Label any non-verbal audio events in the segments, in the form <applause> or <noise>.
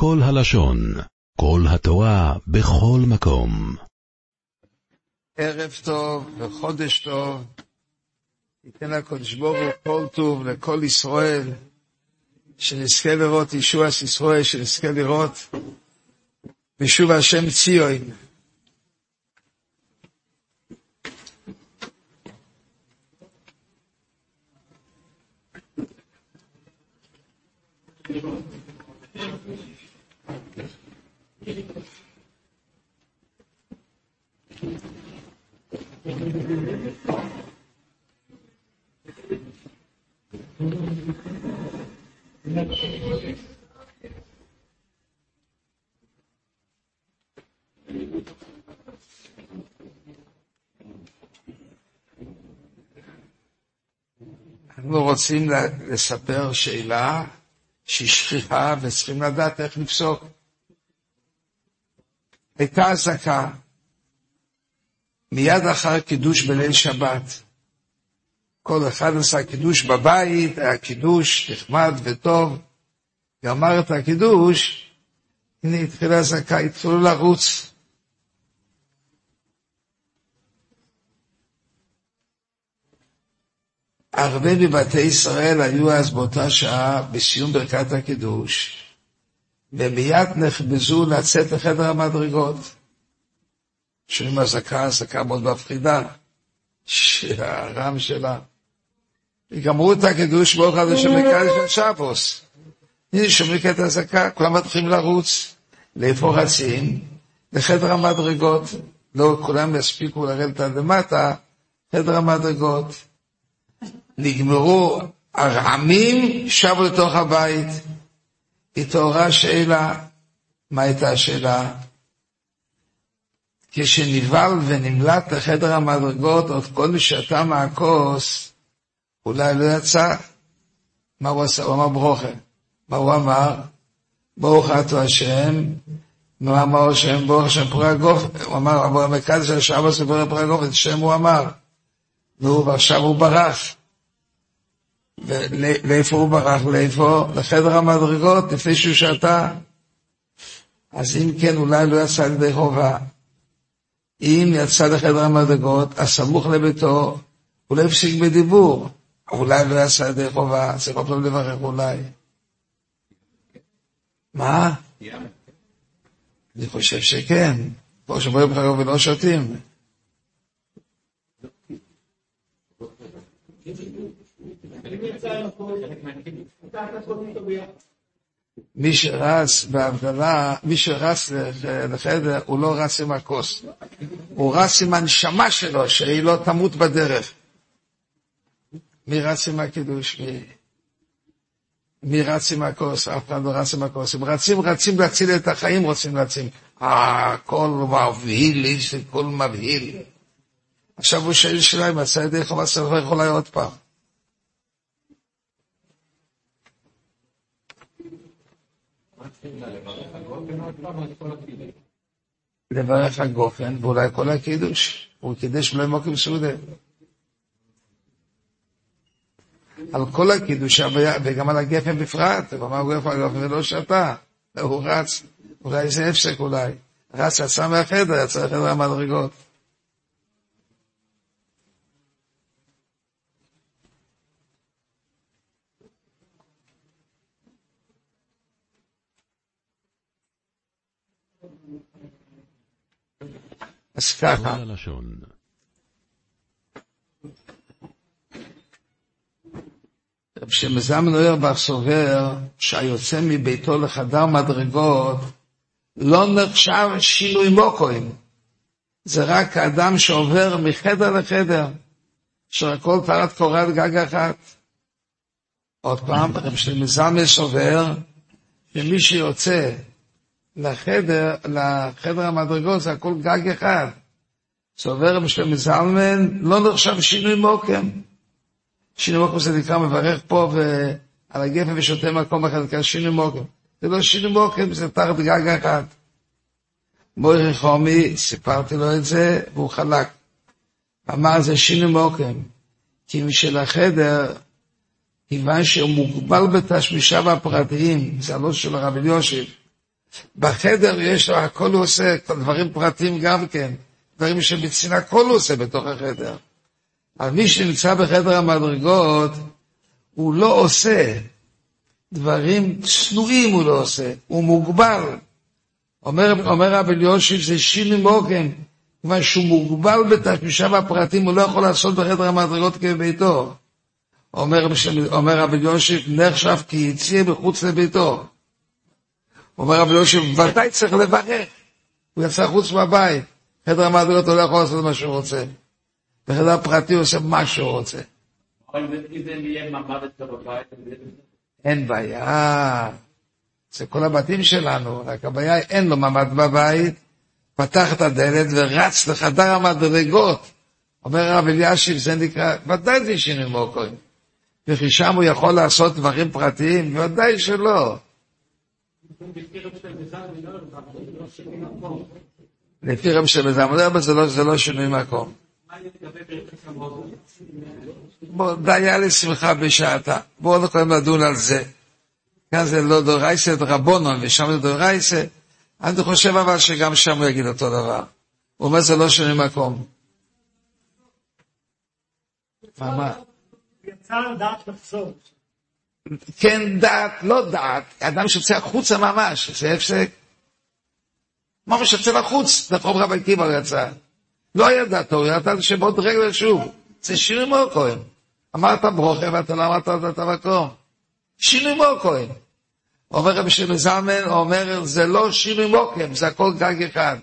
כל הלשון, כל התורה, בכל מקום. ערב טוב וחודש טוב. ייתן לקדוש ברוך הוא כל טוב לכל ישראל, שנזכה לראות ישוע ישראל, שנזכה לראות בשוב השם ציון. אנחנו רוצים לספר שאלה שהיא שכיחה וצריכים לדעת איך לפסוק. הייתה אזעקה מיד אחר קידוש בליל שבת. כל אחד עשה קידוש בבית, היה קידוש נחמד וטוב. גמר את הקידוש, הנה התחילה אזעקה, התחילו לרוץ. הרבה מבתי ישראל היו אז באותה שעה בסיום ברכת הקידוש, ומיד נחבזו לצאת לחדר המדרגות. שומעים אזעקה, אזעקה מאוד מפחידה, שהרם שלה. וגמרו את הקידוש ברוך ה' שמקדש שבוס. הנה שומעים את האזעקה, כולם מתחילים לרוץ. לאיפה רצים? לחדר המדרגות. לא כולם יספיקו לרדת עד למטה, חדר המדרגות. נגמרו הרעמים, שבו לתוך הבית. התעוררה שאלה, מה הייתה השאלה? כשנבהל ונמלט לחדר המדרגות, עוד כל מי שתה מהכוס, אולי לא יצא. מה הוא עשה? הוא אמר ברוכה. מה הוא אמר? ברוך אתה השם. מה אמר השם? ברוך השם פרי הגוף. הוא אמר, במרכז של זה ברוך פרי הגוף, את השם הוא אמר. נו, ועכשיו הוא ברח. ולאיפה הוא ברח? לאיפה? לחדר המדרגות, לפני שהוא שתה. אז אם כן, אולי לא יצא לידי חובה. אם יצא לחדר המדרגות, הסמוך לביתו, הוא לא הפסיק בדיבור. אולי לא יצא לידי חובה, צריך עוד פעם לברך אולי. מה? אני חושב שכן. פה שומרים חרב ולא שותים. מי שרץ בהבדלה, מי שרץ לחדר, הוא לא רץ עם הכוס. הוא רץ עם הנשמה שלו, שהיא לא תמות בדרך. מי רץ עם הקידוש? מי, מי רץ עם הכוס? אף אחד לא רץ עם הכוס. הם רצים, רצים להציל את החיים, רוצים להציל. הכל מבהיל, איש הכל מבהיל. עכשיו הוא שואל שאלה אם עשה ידי חובה סלחה יכולה עוד פעם. לברך הגופן, ואולי כל הקידוש, הוא קידש בלי מוקים סעודה. על כל הקידוש, וגם על הגפן בפרט, הוא אמר גפן הגופן ולא שתה, הוא רץ, אולי זה הפסק אולי, רץ, יצא מהחדר, יצא לחדר המדרגות. אז ככה. רב שמזמן אוירבך סובר שהיוצא מביתו לחדר מדרגות לא נחשב שינוי מוקוים. זה רק האדם שעובר מחדר לחדר, שהכל תחת קורת גג אחת. עוד פעם, <laughs> רב שמזמן סובר שמי שיוצא לחדר, לחדר המדרגות, זה הכל גג אחד. סובר רבי שלמה זלמן, לא נחשב שינוי מוקם. שינוי מוקם זה נקרא מברך פה ועל הגפן ושותה מקום אחד, נקרא שינוי מוקם. זה לא שינוי מוקם, זה תחת גג אחד. מורי חומי, סיפרתי לו את זה, והוא חלק. אמר זה שינוי מוקם, כי משל החדר, כיוון שהוא מוגבל בתשמישיו הפרטיים, זה הלו"ז של הרב אליושיב, בחדר יש לו, הכל הוא עושה, דברים פרטיים גם כן, דברים שבצין הכל הוא עושה בתוך החדר. אבל מי שנמצא בחדר המדרגות, הוא לא עושה. דברים צנועים הוא לא עושה, הוא מוגבל. אומר, אומר רבי אליושיב זה שיני מוקם, כיוון שהוא מוגבל בתשמישיו הפרטים, הוא לא יכול לעשות בחדר המדרגות כבביתו. אומר, אומר רבי אליושיב, נחשב כי יציא מחוץ לביתו. אומר רבי אליושיב, ודאי צריך לברך. הוא יצא חוץ מהבית. חדר המדרגות הוא לא יכול לעשות מה שהוא רוצה. בחדר הפרטי הוא עושה מה שהוא רוצה. אין בעיה. זה כל הבתים שלנו, רק הבעיה היא אין לו ממ"ד בבית, פתח את הדלת ורץ לחדר המדרגות. אומר הרב אלישיב, זה נקרא, ודאי זה שינוי מוקרים. וכי שם הוא יכול לעשות דברים פרטיים? ודאי שלא. לפי רב של מזמר, זה לא שינוי מקום. בוא, דיה לשמחה בשעתה. בואו נקודם לדון על זה. כאן זה לא דורייסה, זה רבונון, ושם זה דורייסה. אני חושב אבל שגם שם הוא יגיד אותו דבר. הוא אומר זה לא שני מקום. מה? יצא דעת לחזור. כן דעת, לא דעת, אדם שיוצא החוצה ממש, זה הפסק. ממש יוצא לחוץ, לרחוב רבי עקיבא יצא. לא היה דעתו, הוא ידע שבעוד רגע שוב. זה שינוי מור כהן. אמרת ברוכה ואתה לא אמרת את המקום. שינוי מור כהן. אומר רבי שמעון זלמן, אומר, זה לא שינוי מוקם, זה הכל גג אחד.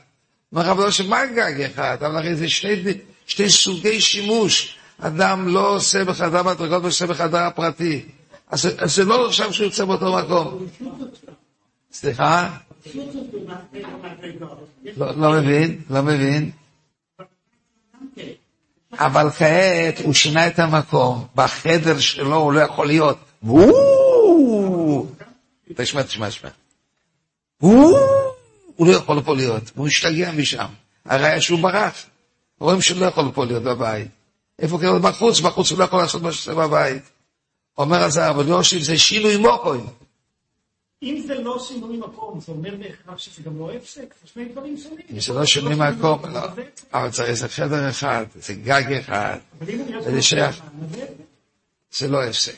אומר רבי יושב, מה גג אחד? אבל הרי זה שני, שני סוגי שימוש. אדם לא עושה בחדר מדרגות ועושה בחדר הפרטי. אז, זה לא עכשיו שהוא יוצא באותו מקום. סליחה? לא, לא מבין, לא מבין. אבל כעת הוא שינה את המקום, בחדר שלו הוא לא יכול להיות. תשמע, תשמע, תשמע. הוא לא יכול פה להיות, הוא השתגע משם. הראיה שהוא ברח. רואים שהוא לא יכול פה להיות בבית. איפה כאילו בחוץ? בחוץ הוא לא יכול לעשות מה שעושה בבית. אומר על זה הרב יושיב, זה שינוי מוקוין. אם זה לא שינוי מקום, זה אומר בהכרח שזה גם לא הפסק, זה שני דברים שונים. אם זה לא שינוי מקום, לא. אבל צריך איזה חדר אחד, זה גג אחד, וזה שייך. זה לא הפסק.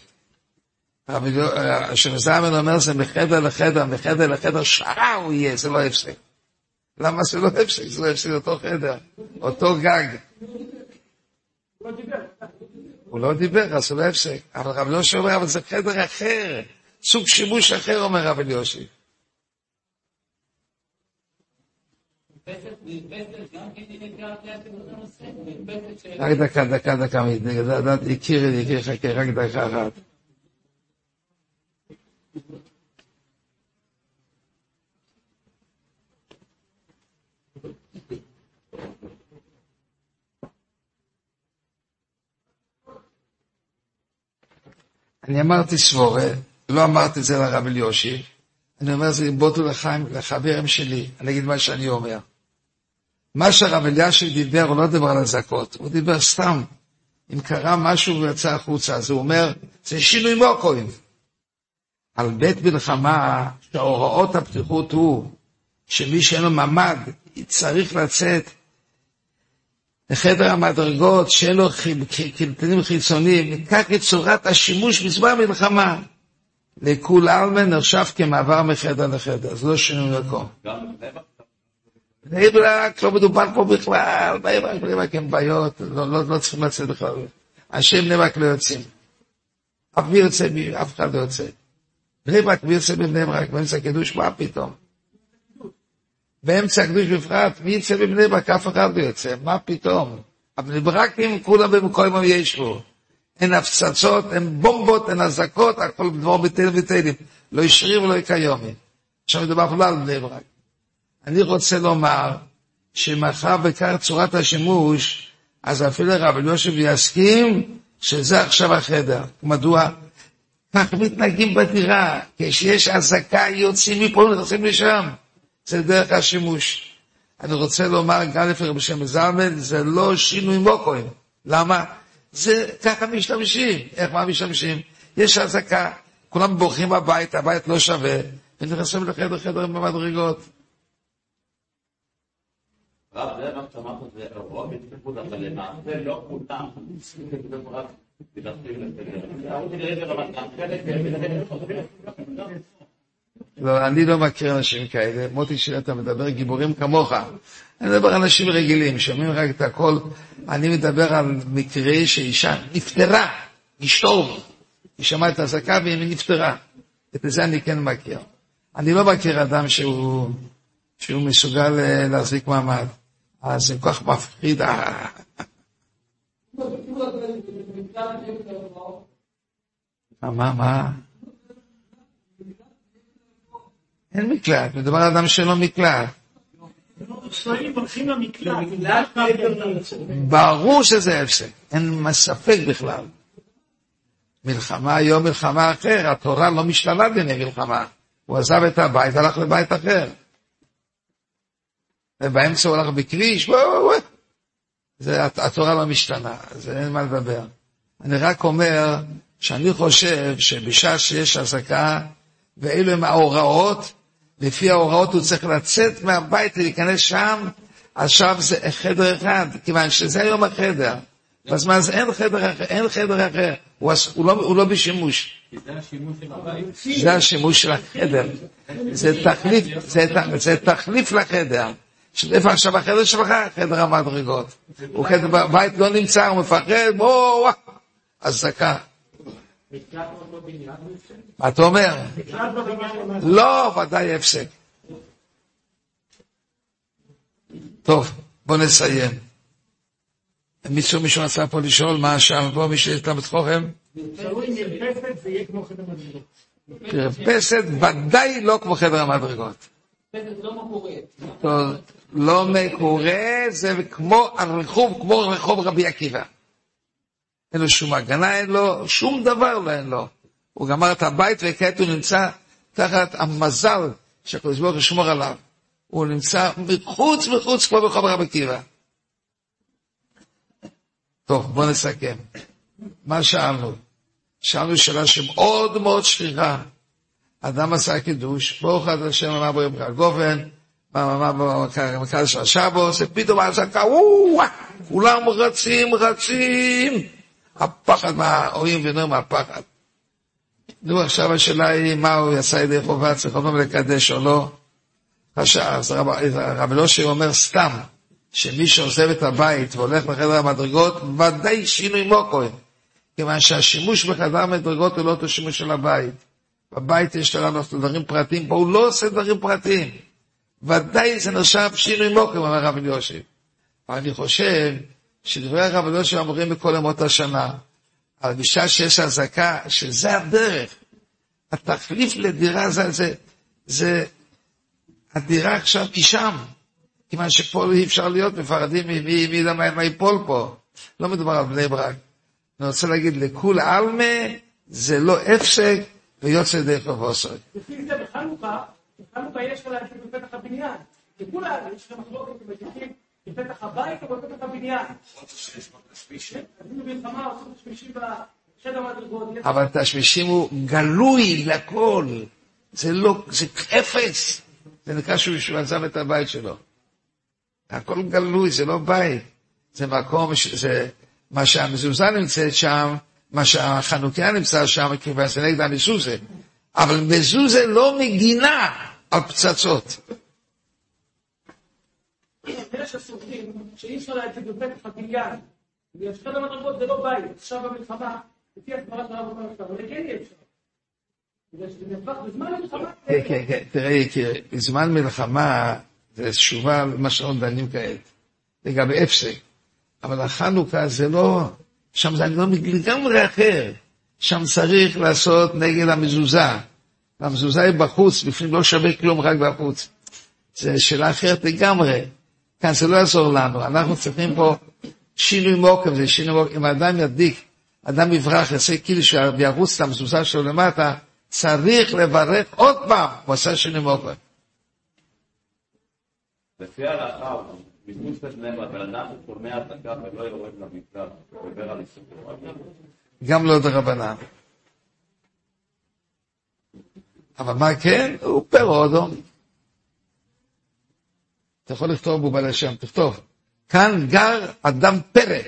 שמזמן אומר זה מחדר לחדר, מחדר לחדר, שעה הוא יהיה, זה לא הפסק. למה זה לא הפסק? זה לא הפסק אותו חדר, אותו גג. הוא לא דיבר, אז זה לא הפסק. אבל רב יוסי אומר, אבל זה חדר אחר. סוג שימוש אחר, אומר רב אליושי. רק דקה, דקה, דקה, הכיר הכיר, חכה, רק דקה אחת. אני אמרתי סבורה, לא אמרתי את זה לרב אליושי, אני אומר זה לבוטו לחיים, לחברים שלי, אני אגיד מה שאני אומר. מה שהרב אלישי דיבר, הוא לא דיבר על אזעקות, הוא דיבר סתם. אם קרה משהו והוא יצא החוצה, אז הוא אומר, זה שינוי מוקוים. על בית מלחמה, שההוראות הפתיחות הוא שמי שאין לו ממ"ד צריך לצאת לחדר המדרגות, שיהיה לו קלטנים חיצוניים, ניקח את צורת השימוש בזמן המלחמה. לכול עלמן נחשב כמעבר מחדר לחדר, זה לא שינוי מקום. בני ברק לא מדובר פה בכלל, בני ברק, בני ברק הם בעיות, לא, לא, לא צריכים לצאת בכלל. אנשי בני ברק לא יוצאים. אף מי יוצא, אף אחד לא יוצא. בני ברק, מי יוצא בבני ברק, באמצע קידוש, מה פתאום? באמצע הקדוש בפרט, מי יצא בבני ברק? אף אחד לא יוצא, מה פתאום? הבני ברקים כולם במקום ישבו. אין הפצצות, אין בומבות, אין אזעקות, הכל דבור בטל וטלים. לא ישרים ולא יקיימים. עכשיו מדובר בכלל על בני ברק. אני רוצה לומר שמאחר וכך צורת השימוש, אז אפילו רב יושב יסכים שזה עכשיו החדר. מדוע? כך מתנהגים בדירה. כשיש אזעקה יוצאים מפה ונכנסים לשם. זה דרך השימוש. אני רוצה לומר גם לפי רבי שם זלמן, זה לא שינוי מוקוים. למה? זה ככה משתמשים. איך מה משתמשים? יש אזעקה, כולם בורחים בבית, הבית לא שווה, ונכנסים לחדר חדר במדרגות. רב, זה מה שאמרת, זה רוב למעשה לא כולם. לא, אני לא מכיר אנשים כאלה. מוטי שאתה מדבר גיבורים כמוך. אני מדבר על אנשים רגילים, שומעים רק את הכל. אני מדבר על מקרה שאישה נפטרה, אשתו. היא שמעה את האזעקה והיא נפטרה. את זה אני כן מכיר. אני לא מכיר אדם שהוא, שהוא מסוגל אה, להחזיק מעמד. אז זה כל כך מפחיד. אה. מה, מה? אין מקלט, מדובר על אדם שאין לו מקלט. למקלט. ברור שזה הפסק, אין ספק בכלל. מלחמה היום מלחמה אחר, התורה לא משתנה דיני מלחמה. הוא עזב את הבית, הלך לבית אחר. ובאמצע הוא הלך בכביש, וואו וואו וואו. זה, התורה לא משתנה, זה אין מה לדבר. אני רק אומר שאני חושב שבשעה שיש אזעקה, ואלו הם ההוראות, לפי ההוראות הוא צריך לצאת מהבית ולהיכנס שם, עכשיו זה חדר אחד, כיוון שזה היום החדר. בזמן הזה אין חדר אחר, אין חדר אחר, הוא, הוא, לא, הוא לא בשימוש. זה השימוש של החדר. זה תחליף, זה, זה תחליף לחדר. איפה עכשיו החדר שלך? חדר המדרגות. הוא חדר בבית לא נמצא, הוא מפחד, בואו, אזעקה. מה אתה אומר? לא, ודאי הפסק. טוב, בוא נסיים. מישהו מישהו רצה פה לשאול מה השעה פה, מישהו יש תלמוד חוכם? מרפסת ודאי לא כמו חדר המדרגות. לא מקורה, זה כמו הרחוב, כמו רחוב רבי עקיבא. אין לו שום הגנה, אין לו שום דבר לא אין לו. הוא גמר את הבית וכעת הוא נמצא תחת המזל שהקדוש ברוך הוא ישמור עליו. הוא נמצא מחוץ מחוץ כמו ברחוב רבי עקיבא. טוב, בואו נסכם. מה שאלנו? שאלנו שאלה שמאוד מאוד שכיחה. אדם עשה קידוש, ברוך אתה השם אמר בו יום גופן, במרכז של השבוס, ופתאום האזעקה, כולם רצים, רצים. הפחד מההורים ונראה מהפחד. נו, עכשיו השאלה היא, מה הוא עשה ידי חובה, צריך פעם לקדש או לא? אז רב אלושר אומר סתם, שמי שעוזב את הבית והולך לחדר המדרגות, ודאי שינוי מוקוי. כיוון שהשימוש בחדר המדרגות הוא לא אותו שימוש של הבית. בבית יש לנו דברים פרטיים, פה הוא לא עושה דברים פרטיים. ודאי זה נחשב שינוי מוקוי, אומר רב אליושיב. אבל אני חושב שדברי הרב אליושיב אמורים בכל ימות השנה, בשעה שיש אזעקה, שזה הדרך. התחליף לדירה זה, זה, זה הדירה עכשיו היא שם. כיוון שפה אי אפשר להיות מפחדים מי יודע מה ייפול פה. לא מדובר על בני ברק. אני רוצה להגיד, לכול עלמה זה לא הפסק ויוצא דרך חובוסוי. לפי זה בחנוכה, בחנוכה יש לך בפתח הבניין. לכולה יש לך מחלוקת ומגישים בפתח הבית או בפתח הבניין. אבל תשמישים הוא גלוי לכל. זה לא, זה אפס. זה נקרא שהוא עזב את הבית שלו. הכל גלוי, זה לא בית. זה מקום, זה מה שהמזוזה נמצאת שם, מה שהחנוכיה נמצא שם, כיוון זה נגד המזוזה. אבל מזוזה לא מגינה על פצצות. יש הסופרים שאי אפשר להגיד בפתח הבניין, שחד המדרגות זה לא בית, עכשיו במלחמה, לפי הסברת הרב אומר עכשיו, אבל כן יהיה אפשר. כן, כן, כן, תראה, יקירי, בזמן מלחמה זה תשובה למה שאנחנו דנים כעת, לגבי הפסק. אבל החנוכה זה לא, שם זה לא לגמרי אחר. שם צריך לעשות נגד המזוזה. והמזוזה היא בחוץ, בפנים לא שווה כלום, רק בחוץ. זו שאלה אחרת לגמרי. כאן זה לא יעזור לנו, אנחנו צריכים פה שינוי מוקם, זה שינוי מוקם. אם האדם ידיק, אדם יברח, יעשה כאילו וירוץ את המזוזה שלו למטה, צריך לברך עוד פעם, הוא עשה שינוי מוקם. לפי ההלכה, מחוץ לבני ברק, בן אדם ששומע העתקה ולא יורד למקרא, עובר על איסור. גם לא דרבנן. אבל מה כן? הוא פרו אדום. אתה יכול לכתוב בובה לשם, תכתוב. כאן גר אדם פרא.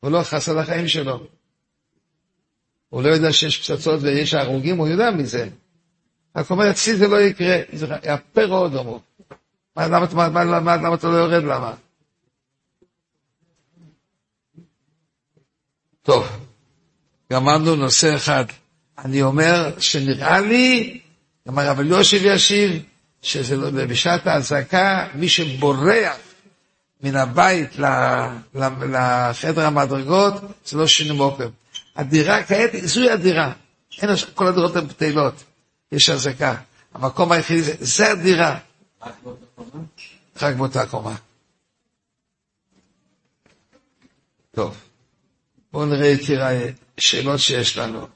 הוא לא חס על החיים שלו. הוא לא יודע שיש פצצות ויש הרוגים, הוא יודע מזה. רק אומר, אצלי זה לא יקרה, זה הפרו אדום הוא. מה, למה, מה, מה, למה, למה אתה לא יורד? למה? טוב, גמרנו נושא אחד. אני אומר שנראה לי, גם הרב אליושיב ישיב, שזה לא, בשעת האזעקה, מי שבורח מן הבית לחדר המדרגות, זה לא שינוי מוקם. הדירה כעת, זוהי הדירה. אין, כל הדירות הן בטלות, יש אזעקה. המקום היחידי זה, זה הדירה. רק באותה קומה. טוב, בואו נראה יקירה שאלות שיש לנו.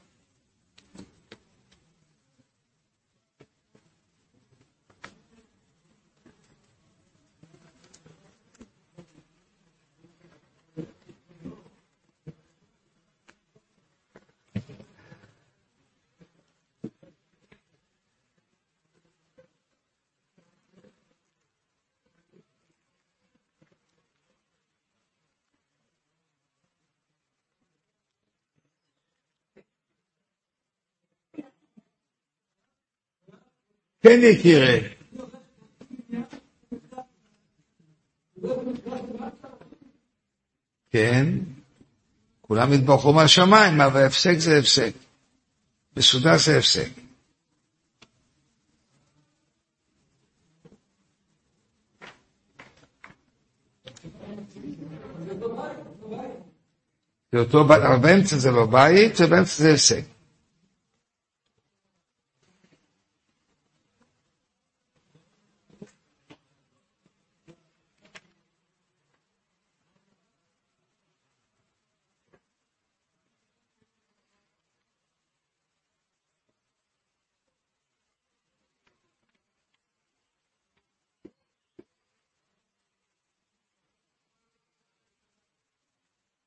כן יקירי. כן, כולם יתברכו מהשמיים, אבל הפסק זה הפסק. בסעודה זה הפסק. זה אותו אבל באמצע זה לא בית, ובאמצע זה הפסק.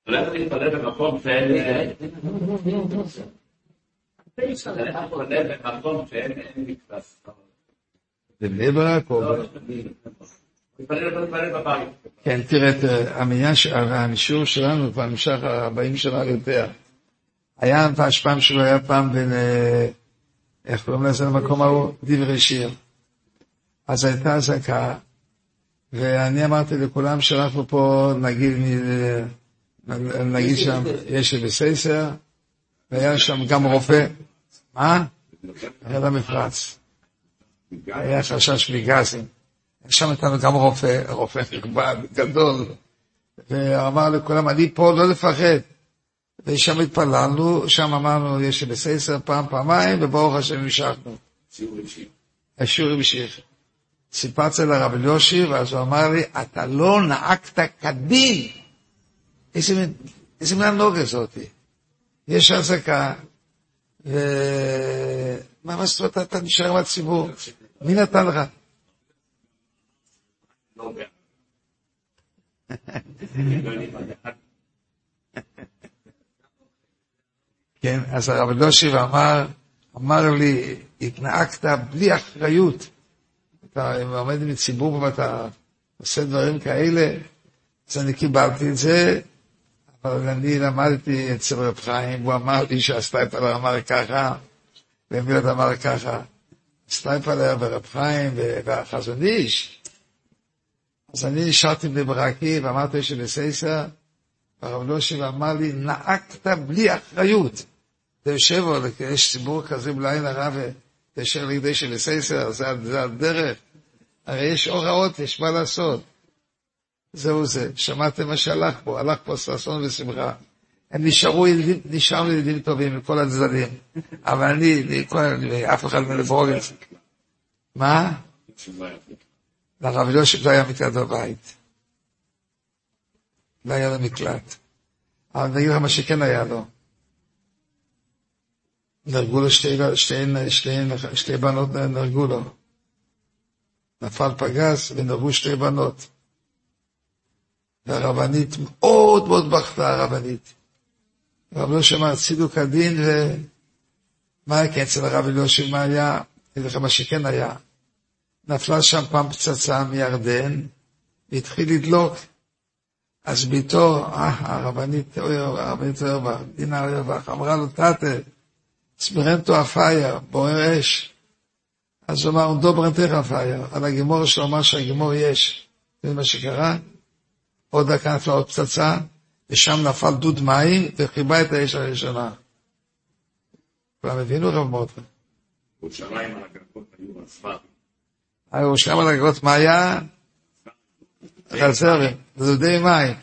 הולך להתפלל במקום שאין... שאין מקדש. בבני ברק או... כן, תראה, המניין, ש- השיעור שלנו כבר נמשך 40 שנה יותר. היה פעם שלו, היה פעם בין, אה, איך קוראים לזה למקום ההוא? דברי שיר. אז הייתה אזעקה, ואני אמרתי לכולם שאנחנו פה נגיד, נגיד שם, יש בסייסר, והיה שם גם רופא. מה? היה במפרץ. היה חשש מגזים. שם איתנו גם רופא, רופא נכבד, גדול, ואמר לכולם, אני פה, לא לפחד. ושם התפללנו, שם אמרנו, יש בסייסר פעם, פעמיים, וברוך השם המשכנו. השיעור המשיך. סיפרתי לרב אליושי, ואז הוא אמר לי, אתה לא נהגת כדין. איזה מין, הנוגה זאתי. יש אזעקה, ו... מה מה זאת אומרת, אתה נשאר עם הציבור? מי נתן לך? כן, אז הרב אלישיב אמר, אמר לי, התנהגת בלי אחריות. אתה עומד עם ציבור ואתה עושה דברים כאלה, אז אני קיבלתי את זה, אבל אני למדתי אצל רב חיים, הוא אמר לי שהסטייפלר אמר ככה, ומילד אמר ככה. סטייפלר ורב חיים והחזון איש. אז אני נשארתי בני ברקי ואמרתי שבסייסר, הרב לושיב אמר לי, נהגת בלי אחריות. אתה יושב, יש ציבור כזה בלי עין הרע וישר לידי של סייסר, זה, זה הדרך. הרי יש הוראות, יש מה לעשות. זהו זה, שמעתם מה שהלך פה, הלך פה ששון ושמחה. הם נשארו ילדים, נשארנו ילדים טובים מכל הצדדים. אבל אני, אף אחד לא את זה. מה? לרב יושב לא היה מקלט בבית. לא היה לו מקלט. אבל אני אגיד לך מה שכן היה לו. נהרגו לו שתי, שתי, שתי, שתי בנות, נהרגו לו. נפל פגז ונהרגו שתי בנות. והרבנית מאוד מאוד בכתה, הרבנית. הרב לא שמע צידוק הדין, מה היה כן אצל הרב אלישיב, מה היה? אני אגיד לך מה שכן היה. נפלה שם פעם פצצה מירדן, והתחיל לדלוק. אז ביתו, אה, הרבנית אוירבך, דינה אוירבך, אמרה לו, טאַטע, ס'ברענט אַ פֿייער, בוער אש. אז הוא אמר, דאָ ברענט אַ פֿייער. על הגמרא שלו אמר שהגמרא יש. זה מה שקרה? עוד דקה נפלה עוד פצצה, ושם נפל דוד מים, וחיבה את האש הראשונה. כולם הבינו רב מורדכי? ירושלים על הגגות היו אספר. ירושלים על הגגות מה היה? חסר, דודי מים.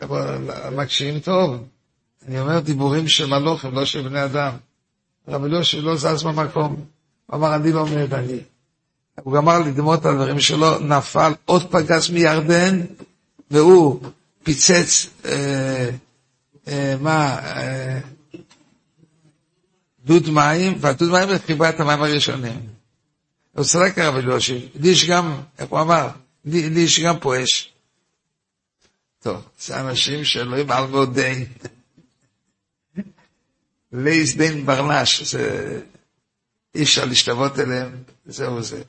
אבל מקשיבים טוב. אני אומר דיבורים של מלוכים, לא של בני אדם. רב אלישיב לא זז במקום. הוא אמר, אני לא מת, אני. הוא גמר לדמות על הדברים שלו, נפל עוד פגז מירדן, והוא פיצץ, אה, אה, מה, אה, דוד מים, והדוד מים חיבה את המים הראשונים. הוא צדק הרב אלישיב, לי יש גם, איך הוא אמר? לי, יש גם פה אש. טוב, זה אנשים שאלוהים על מאוד דין. לייס דין ברנש, זה אי אפשר להשתוות אליהם, זהו זה.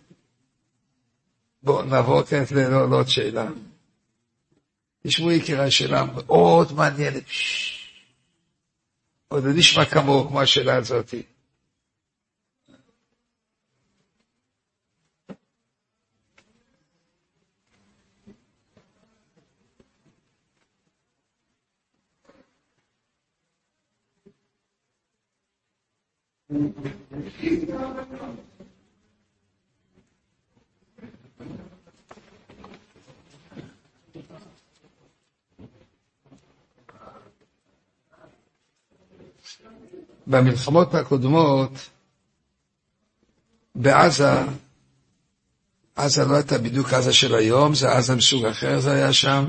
בואו נעבור כעת לעוד שאלה. תשמעו יקירה שאלה מאוד מעניינת. עוד לא נשמע כמוהו, כמו השאלה הזאת. במלחמות הקודמות בעזה, עזה לא הייתה בדיוק עזה של היום, זה עזה מסוג אחר זה היה שם,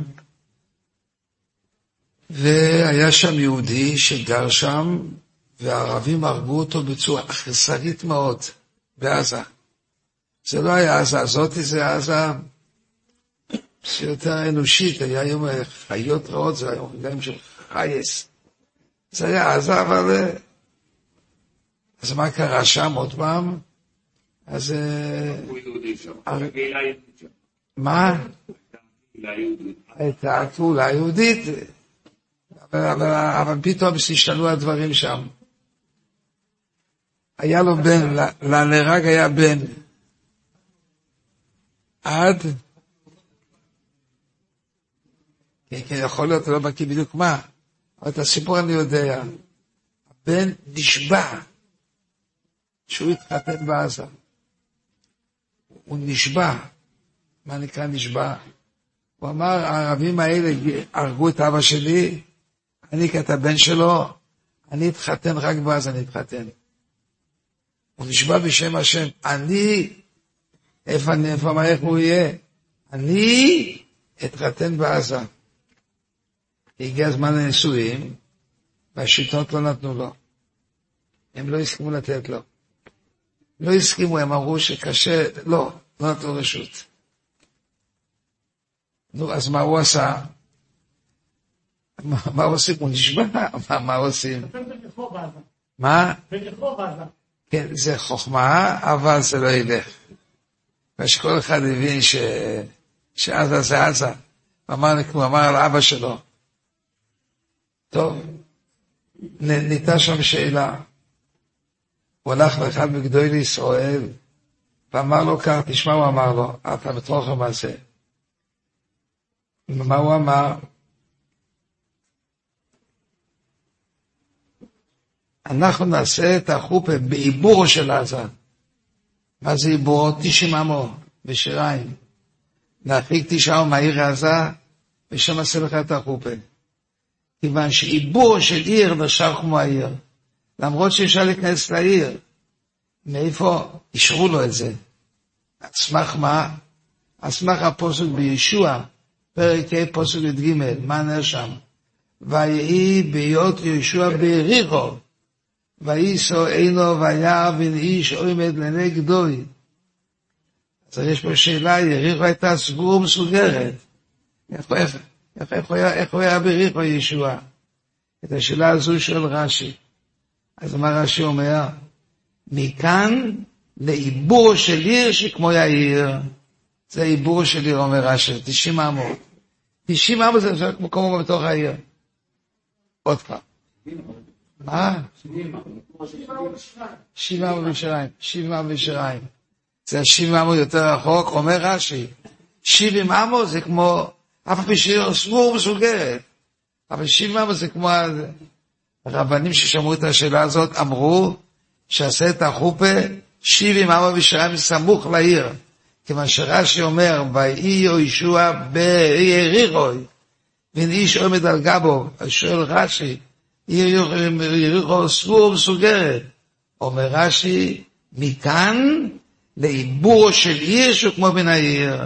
והיה שם יהודי שגר שם, והערבים הרגו אותו בצורה אכזרית מאוד בעזה. זה לא היה עזה הזאתי, זה עזה שיותר אנושית, היה היום חיות רעות, זה היה רגעים של חייס. זה היה עזה, אבל... אז מה קרה שם עוד פעם? אז... מה? הייתה קהילה יהודית, אבל פתאום השתנו הדברים שם. היה לו בן, לנהרג היה בן. עד, כן, כן, יכול להיות, לא בקיא בדיוק מה, אבל את הסיפור אני יודע. הבן נשבע שהוא התחתן בעזה. הוא נשבע. מה נקרא נשבע? הוא אמר, הערבים האלה הרגו את אבא שלי, אני כת הבן שלו, אני אתחתן רק בעזה, אני אתחתן. הוא נשבע בשם השם, אני, איפה, איפה, מה, איך הוא יהיה? אני אתחתן בעזה. הגיע הזמן לנישואים, והשלטונות לא נתנו לו. הם לא הסכימו לתת לו. לא הסכימו, הם אמרו שקשה, לא, לא נתנו רשות. נו, אז מה הוא עשה? מה, מה עושים? הוא נשבע? מה, מה עושים? מה? כן, זה חוכמה, אבל זה לא ילך. ושכל אחד הבין ש... שעזה זה עזה. הוא אמר, הוא אמר על אבא שלו. טוב, ניתה שם שאלה. הוא הלך לאחד מגדולי ישראל, ואמר לו כך, תשמע, הוא אמר לו, אתה בתוכם הזה. מה הוא אמר? אנחנו נעשה את החופה בעיבורו של עזה. מה זה עיבורו? תשעים עמו, בשיריים. להרחיק תשעה מהעיר עזה, ושם עשה לך את החופה. כיוון שעיבורו של עיר נשאר כמו העיר. למרות שאפשר להיכנס לעיר. מאיפה אישרו לו את זה? על סמך מה? על סמך הפוסק בישוע, פרק ה' פוסק י"ג, מה נראה שם? ויהי ביות ישוע ביריחו, וייסו עינו וירא בן איש עומד לנגדוי. אז יש פה שאלה, יריחו הייתה סגורה ומסוגרת. איך, איך, הוא היה ביריחו ישוע? את השאלה הזו שואל רש"י. אז מה רש"י אומר? מכאן לעיבור של עיר שכמו יאיר. זה עיבור של עיר, אומר רש"י, 90 אמות. 90 אמות זה נחשב כמו כמו בתוך העיר. עוד פעם. מה? 70 אמות בירושלים. 70 אמות בירושלים. זה ה-70 אמות יותר רחוק, אומר רש"י. 70 אמות זה כמו, אף פעם שעיר סגור ומסוגרת. אבל 70 אמות זה כמו... הרבנים ששמעו את השאלה הזאת אמרו שעשה את החופה 70 אמות בירושלים סמוך לעיר. כיוון שרש"י אומר, ויהי יהושע ביריחוי, ואין איש עומד על גבו, שואל רש"י, יריחו סגור ומסוגרת. אומר רש"י, מכאן לעיבורו של עיר שהוא כמו בין העיר.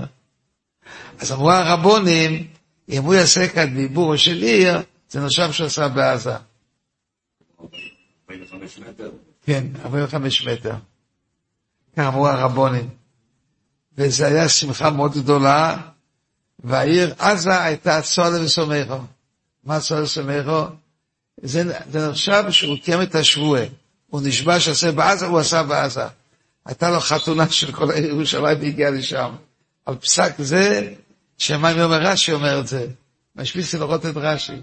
אז אמרו הרבונים, אם הוא יעשה כאן בעיבורו של עיר, זה נחשב שהוא עשה בעזה. 45 מטר. כן, 45 מטר. כך אמרו הרבונים. וזו הייתה שמחה מאוד גדולה, והעיר עזה הייתה צולה וסומכו. מה צולה וסומכו? זה, זה נחשב שהוא קיים את השבועה. הוא נשבע שעשה בעזה, הוא עשה בעזה. הייתה לו חתונה של כל העיר ירושלים והגיע לשם. על פסק זה, שמעני אומר רש"י אומר את זה. משפיץ לראות את רש"י.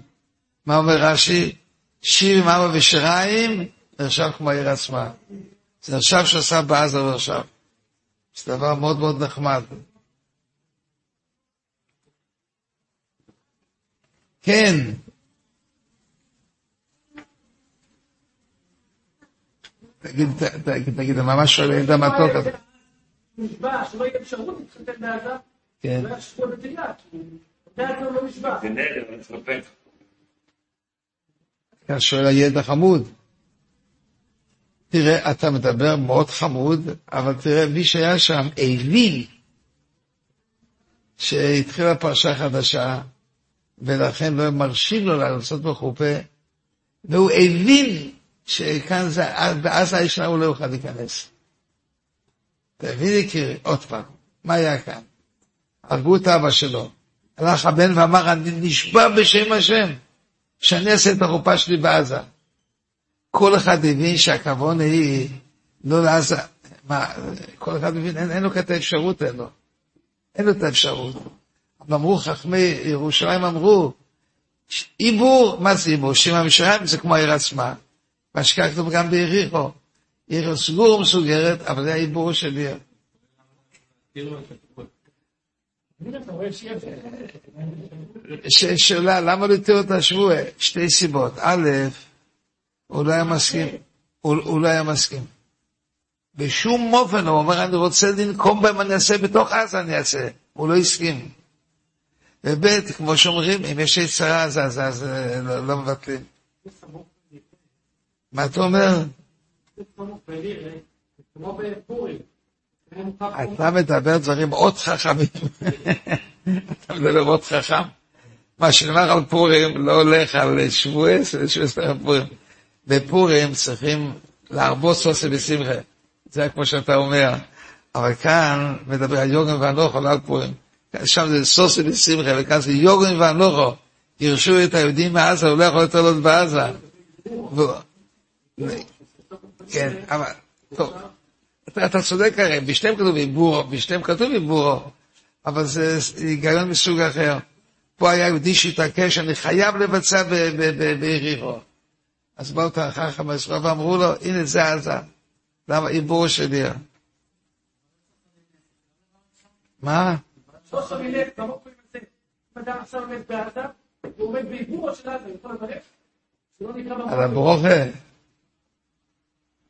מה אומר רש"י? שיר עם אבא ושיריים, נחשב כמו העיר עצמה. זה נחשב שעשה בעזה ועכשיו. זה דבר מאוד מאוד נחמד. כן. תגיד, תגיד, תגיד, ממש שואל ילד המתוק הזה. נשבע שלא יהיה אפשרות להתחתן בעזה, כן. לא יחשבו בתהילה, כי בעזה לא נשבע. זה נדר, אני כאן שואל הילד החמוד. תראה, אתה מדבר מאוד חמוד, אבל תראה, מי שהיה שם הבין שהתחילה פרשה חדשה, ולכן לא מרשים לו לעשות בחופה, והוא הבין שכאן זה, בעזה הישנה הוא לא יוכל להיכנס. תבין יקירי, עוד פעם, מה היה כאן? הרגו את אבא שלו. הלך הבן ואמר, אני נשבע בשם השם, שאני אעשה את החופה שלי בעזה. כל אחד הבין שהכוון היא לא לעזה. מה, כל אחד מבין, אין, אין לו כאת האפשרות, אין לו. אין לו את האפשרות. אבל אמרו חכמי ירושלים, אמרו, עיבור, מה זה עיבור? שם המשריים זה כמו העיר עצמה. מה שכתוב גם ביריחו. עיר סגור ומסוגרת, אבל זה העיבור של עיר. אתה רואה שיהיה ש- שאלה, למה לא התירו את השבוע? שתי סיבות. א', הוא לא היה מסכים. הוא הוא לא. בשום אופן, הוא אומר, אני רוצה לנקום בהם, אני אעשה בתוך עזה, אני אעשה. הוא לא הסכים. וב', כמו שאומרים, אם יש יצרה, אז, אז, אז אה, לא, לא מבטלים. מה אתה אומר? זה כמו בפורים. אתה מדבר דברים מאוד חכמים. אתה מדבר מאוד חכם. מה שנאמר על פורים לא הולך על שבועס, שבועס על פורים. בפורים צריכים להרבות סוסי בשמחה. זה כמו שאתה אומר. אבל כאן מדבר על יוגן ואנוכו, לא על פורים. שם זה סוסי בשמחה, וכאן זה יוגן ואנוכו. גירשו את היהודים מעזה, הוא לא יכול יותר להיות בעזה. כן, אבל, טוב. אתה, אתה צודק הרי, בשניהם כתוב עיבורו, בשניהם כתוב עיבורו, אבל זה היגיון מסוג אחר. פה היה יהודי שהתעקש, אני חייב לבצע ב- ב- ב- ביריחו. אז באו חכם הישראל ואמרו לו, הנה זה עזה. למה עיבורו של עיר? מה? על. הברוכה.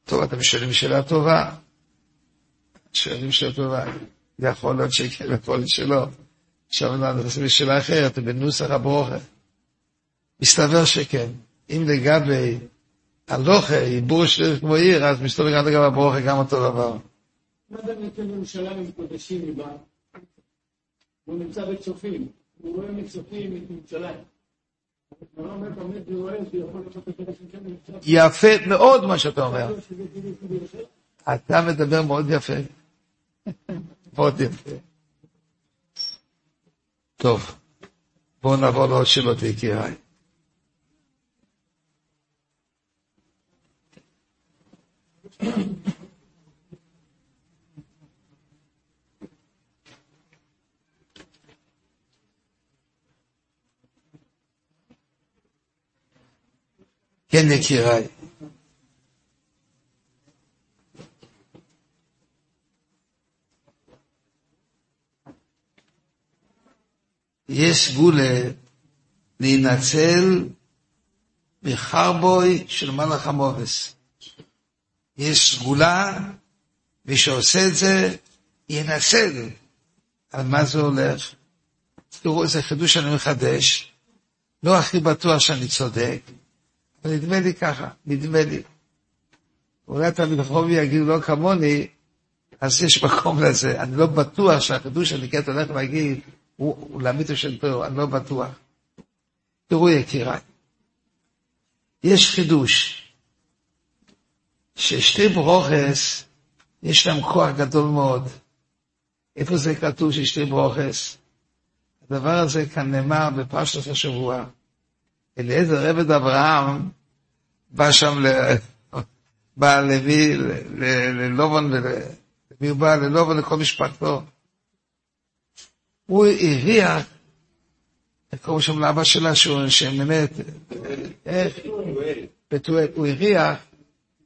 טוב, אתם שואלים שאלה טובה. שואלים שאלה טובה. יכול להיות שכן, יכול להיות שלא. עכשיו אנחנו נכנסים לשאלה אחרת, בנוסח הברוכה. מסתבר שכן. אם לגבי הלוכה, עיבור של כמו עיר, אז מסתבר גם לגבי הברוכה, גם אותו דבר. מה זה נותן ירושלים עם קודשים? הוא נמצא בצופים, הוא רואה מצופים את ירושלים. לא יפה מאוד מה שאתה אומר. אתה מדבר מאוד יפה. מאוד יפה. טוב, בואו נעבור לעוד שאלות יקיריי. כן, יקיריי. יש גבולה להינצל מחרבוי של מלאך המובס. יש סגולה, מי שעושה את זה, ינצל. על מה זה הולך? תראו איזה חידוש אני מחדש, לא הכי בטוח שאני צודק, אבל נדמה לי ככה, נדמה לי. אולי תלמיד חובי יגיד לא כמוני, אז יש מקום לזה. אני לא בטוח שהחידוש שאני כן הולך להגיד למיתו של תור, אני לא בטוח. תראו יקיריי, יש חידוש, ששתי ברוכס, יש להם כוח גדול מאוד. איפה זה כתוב ששתי ברוכס? הדבר הזה כאן נאמר בפרשת השבוע. אליעזר עבד אברהם בא שם, ל... בא לוי, ללובון, למי הוא בא? ללובון לכל משפחתו. הוא איך קוראים שם לאבא שלה, שבאמת, איך? בתואל. הוא הריח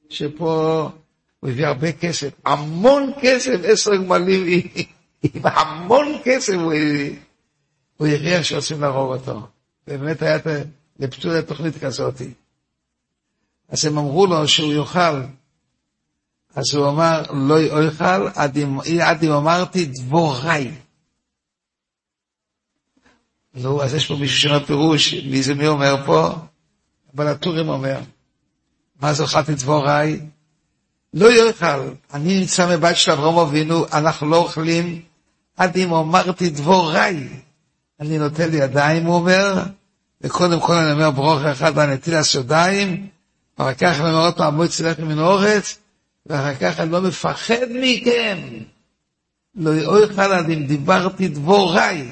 שפה הוא הביא הרבה כסף, המון כסף, עשר גמלים, עם המון כסף הוא הביא. הוא הריח שרוצים להרוג אותו. ובאמת היה לפתולה תוכנית כזאת. אז הם אמרו לו שהוא יאכל. אז הוא אמר, לא יאכל עד אם אמרתי דבוריי. נו, אז יש פה מישהו שאומר פירוש, מי זה מי אומר פה? אבל הטורים אומר, מה זוכרתי דבוריי? לא יאכל, אני נמצא מבית של אברהם אבינו, אנחנו לא אוכלים עד אם אמרתי דבוריי. אני נוטל ידיים, הוא אומר, וקודם כל אני אומר ברוך אחד והנטיל הסודיים, ואחר כך אני אומר עוד פעם, בואי צלח מן האורץ, ואחר כך אני לא מפחד מכם. לא יאכל עד אם דיברתי דבוריי.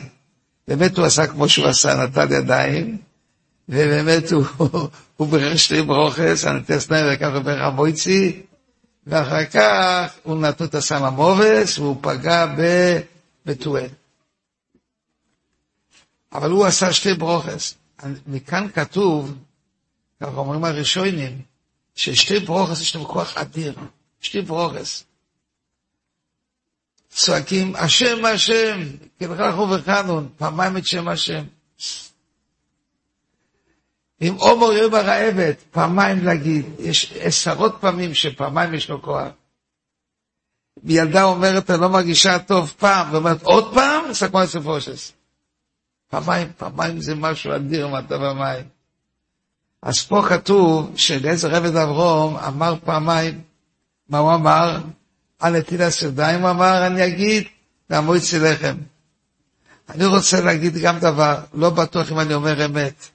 באמת הוא עשה כמו שהוא עשה, נטל ידיים, ובאמת הוא, <laughs> בירך שתי ברוכס, הנטס נאי וכך בירך המויצי, ואחר כך הוא נתנו את הסם המובס, והוא פגע בטואל. אבל הוא עשה שתי ברוכס. מכאן כתוב, ככה אומרים הראשונים, ששתי ברוכס יש להם כוח אדיר, שתי ברוכס. צועקים, השם השם, כלכך ובחנון, פעמיים את שם השם. אם עומר יהיה ברעבת, פעמיים להגיד, יש עשרות פעמים שפעמיים יש לו כוח. ילדה אומרת, אני לא מרגישה טוב פעם, ואומרת, עוד פעם? סכמה ספושס. פעמיים, פעמיים זה משהו אדיר, מטה במים. אז פה כתוב שאליעזר עבד אברום אמר פעמיים, מה הוא אמר? על נטילת ידיים, הוא אמר, אני אגיד, והמועצי לחם. אני רוצה להגיד גם דבר, לא בטוח אם אני אומר אמת.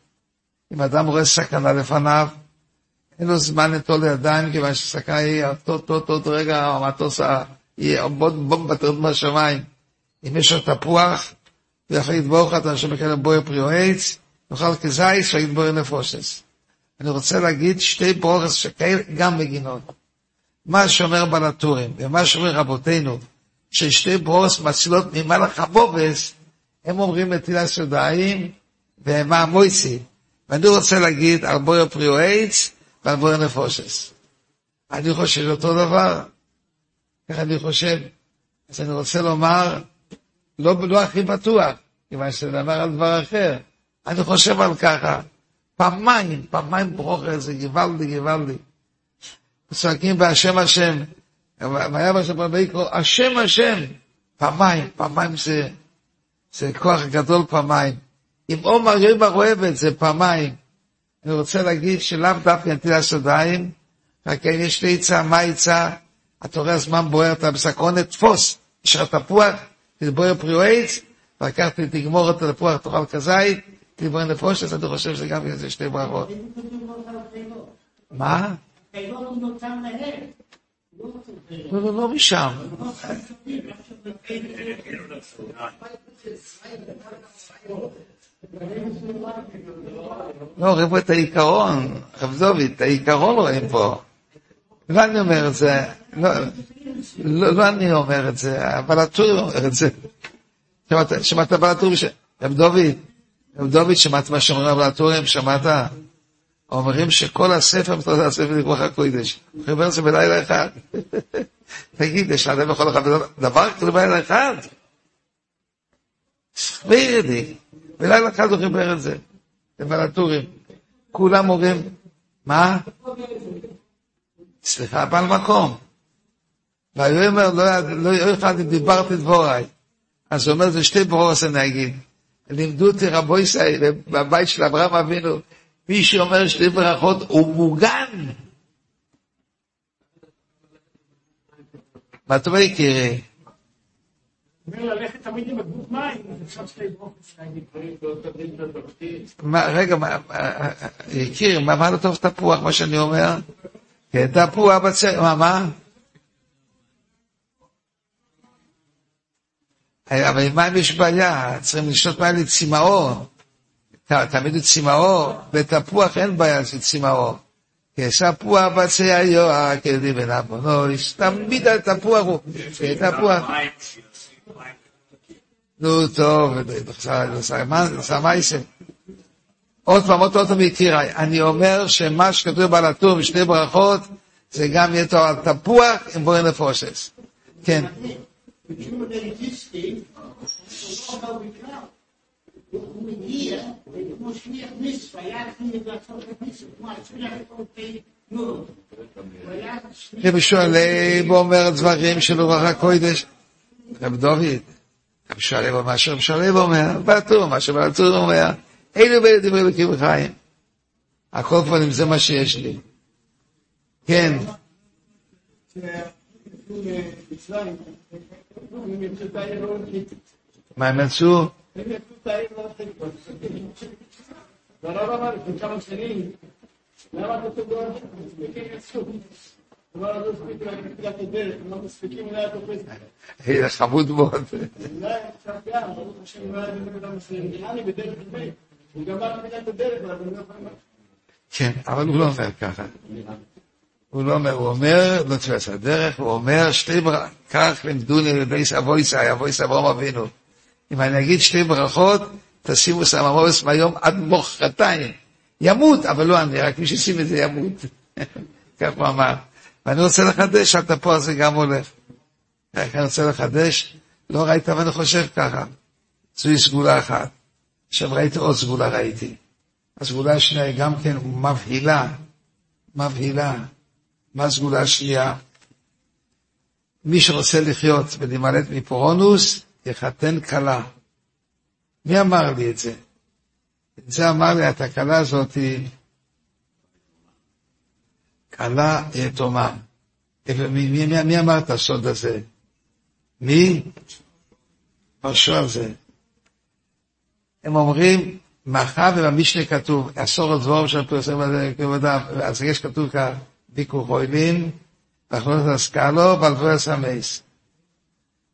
אם אדם רואה סכנה לפניו, אין לו זמן לטול ידיים, כיוון שסכנה היא, עוד, עוד, עוד רגע המטוס יהיה בומבה תרד מהשמיים. אם יש לו תפוח, הוא יכול לתבור לך את אנשים בכאלה בויר פריו עץ, יאכל כזייס ויגיד בויר נפושס. אני רוצה להגיד שתי ברוכס שכאלה גם מגינות. מה שאומר בלטורים, ומה שאומר רבותינו, ששתי ברוכס מצילות ממלאך הבובס, הם אומרים נטילת ידיים ומה המויסי. ואני רוצה להגיד על בויר פריו עץ ועל בויר נפושס. אני חושב אותו דבר, ככה אני חושב. אז אני רוצה לומר, לא, לא הכי בטוח, כיוון שזה דבר על דבר אחר. אני חושב על ככה, פעמיים, פעמיים ברוכר, זה גוואלדי, גוואלדי. צועקים בהשם השם, והיה בשם ויקרא, השם השם, פעמיים, פעמיים זה, זה כוח גדול פעמיים. אם עומר יאמר אוהב את זה פעמיים. אני רוצה להגיד שלאו דווקא נטיל הסודיים, רק כן יש לי עצה, מה עצה? אתה רואה הזמן בוער, אתה בסקרונת, תפוס, יש לך תפוח, תתבוער פריו עץ, ואחר כך תגמור את התפוח, תאכל כזית, תתבוער נפושת, אני חושב שזה גם שתי ברכות. מה? לא, לא, לא משם. לא, רואים את העיקרון, רב דוד, את העיקרון רואים פה. לא אני אומר את זה, לא, לא, לא אני אומר את זה, אבל הטור אומר את זה. שמעת בלטורים, רב דוד, רב דוד, שמעת מה שאומרים בלטורים, שמעת? אומרים שכל הספר מתוך הספר. הוא חיבר את זה בלילה אחד. <laughs> תגיד, יש לאדם בכל אחד דבר כזה בלילה אחד? ספיר לי. בלילה אחד הוא חיבר את זה. לבלטורים. כולם אומרים, מה? סליחה, בעל מקום. ויאמר לא, לא יאכל אם דיברתי דבוריי. אז הוא אומר, זה שתי ברורות אני אגיד. לימדו אותי רבו ישראל, בבית של אברהם אבינו, מי שאומר שתי ברכות הוא מוגן. מה אתה אומר יקירי? רגע, יקירי, מה לא טוב תפוח, מה שאני אומר? כן, תפוח בצל, מה, מה? אבל עם מים יש בעיה, צריכים לשתות מים לצמאו. תמיד לצמאו, בתפוח אין בעיה של צמאו. כשפוח בצעיו, כדי בן אבונויס, תמיד התפוח הוא, תפוח. נו, טוב, סמייסם. עוד פעם, עוד פעם יקיריי, אני אומר שמה שכתוב בעל הטור בשתי ברכות, זה גם יהיה על תפוח עם בואי נפושס. כן. הוא מגיע, כמו שליח מצווה, היה צריך לעשות את מצווה, כמו השליח נו. רבי שואלב אומר דברים של אורח הקודש, רב דוד, רב שואלב אומר מה שרב שואלב אומר, בטור, מה שבטור אומר, אלו ואלה דברי אלוקים וחיים. הכל כבר אם זה מה שיש לי. כן. מה הם יצאו? יצאו. הם תופס. חמוד מאוד. כן, אבל הוא לא אומר ככה. הוא לא אומר, הוא אומר, לא תפס הדרך, הוא אומר, שתי ברכות, כך לימדוני לבייס אבויסאי, אבויס אברהם אבינו. אם אני אגיד שתי ברכות, תשימו סממורס מהיום עד מוחרתיים. ימות, אבל לא אני, רק מי ששים את זה ימות. <laughs> כך הוא אמר. ואני רוצה לחדש, שהתפוח הזה גם הולך. אני רוצה לחדש, לא ראית, אבל אני חושב ככה. זוהי סגולה אחת. עכשיו ראיתי עוד סגולה, ראיתי. הסגולה השנייה גם כן מבהילה, מבהילה. מה הסגולה השנייה? מי שרוצה לחיות ולהימלט מפורונוס, יחתן כלה. מי אמר לי את זה? את זה אמר לי, את הכלה הזאת היא כלה יתומה. מי, מי, מי, מי אמר את הסוד הזה? מי? על זה. הם אומרים, מאחר ובמשנה כתוב, עשור הדבור של פרסם כבודם, אז יש כתוב כך, ביקור חוילים, ואחרונות הסקלו, ואלפו המייס.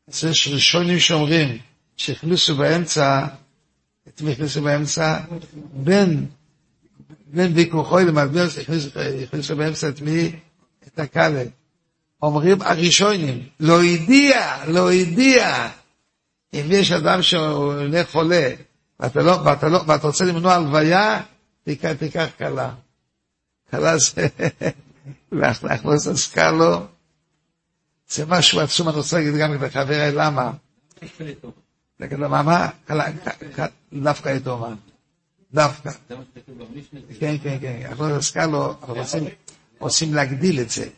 אז יש ראשונים שאומרים שהכניסו באמצע, את מי הכניסו באמצע? בין, בין ביקוחוי למדביר הכניסו באמצע את מי? את הקאלה. אומרים הראשונים, לא הדיע, לא הדיע. אם יש אדם שהוא חולה, ואתה, לא, ואתה, לא, ואתה רוצה למנוע הלוויה, תיקח, תיקח כלה. כלה זה, <laughs> להכניס אסקלו, זה משהו עצום, אני רוצה להגיד גם לחבריי, למה? נגד מה? דווקא יתומה. דווקא. כן, כן, כן. אנחנו עסקה לו, אנחנו רוצים להגדיל את זה.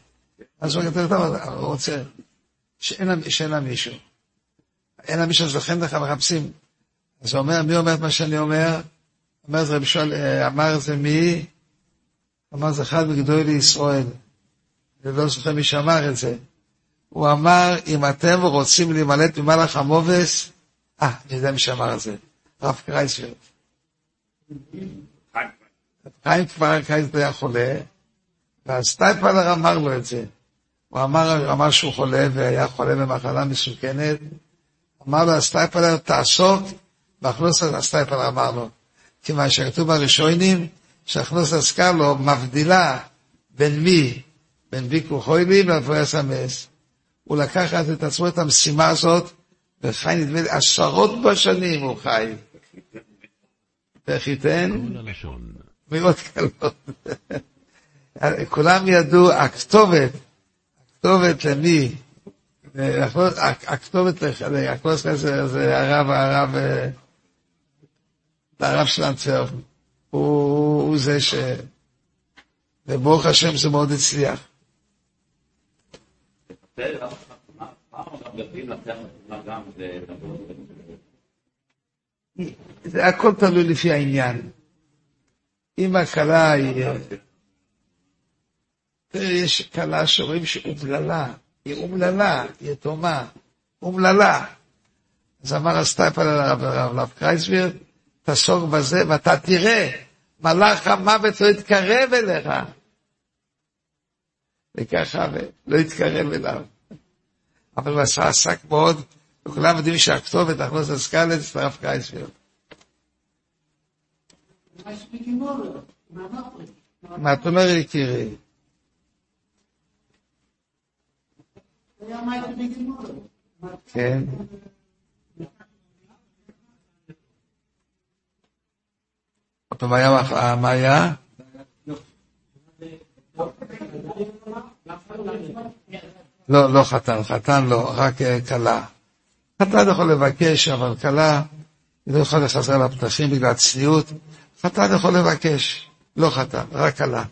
אז הוא יותר טוב, הוא רוצה שאין לה מישהו. אין לה מישהו, אז לכן לך מחפשים. אז הוא אומר, מי אומר את מה שאני אומר? אומר זה רבי שואל, אמר זה מי? אמר זה אחד מגדולי ישראל. אני לא זוכר מי שאמר את זה. הוא אמר, אם אתם רוצים להימלט ממלאך המוות, אה, אני יודע מי שאמר את זה, הרב קרייספלד. חיים כבר קרייספלד היה חולה, ואז סטייפלר אמר לו את זה. הוא אמר, אמר שהוא חולה והיה חולה במחלה מסוכנת. אמר לו, הסטייפלר, תעסוק בהכנסת, הסטייפלר אמר לו, כיוון שכתוב בראשונים, שהכנוסת סקלו מבדילה בין מי, בין ביקור חוילים לפרס המס. הוא לקח את עצמו את המשימה הזאת, וחי נדמה לי עשרות בשנים הוא חי. ואיך ייתן? מאוד קלות. כולם ידעו, הכתובת, הכתובת למי? הכתובת לקלוסקה זה הרב, הרב, הרב שלנצר. הוא זה ש... וברוך השם זה מאוד הצליח. זה הכל תלוי לפי העניין. אם הכלה היא... תראה, יש כלה שרואים שהיא אומללה, היא אומללה, היא יתומה, אומללה. אז אמר הסטייפל הרב קרייסביר, תסוג בזה ואתה תראה, מלאך המוות לא יתקרב אליך. וככה לא יתקרב אליו. אבל הוא עשה עסק מאוד, וכולם יודעים שהכתובת, אנחנו לא סקלת, זה הרב קרייסביר. מה את אומרת, יקירי? כן. מה היה? לא, לא חתן, חתן לא, רק אה, כלה. חתן יכול לבקש, אבל כלה, היא לא יכולה לחזר לפתחים בגלל צניעות. חתן יכול לבקש, לא חתן, רק כלה.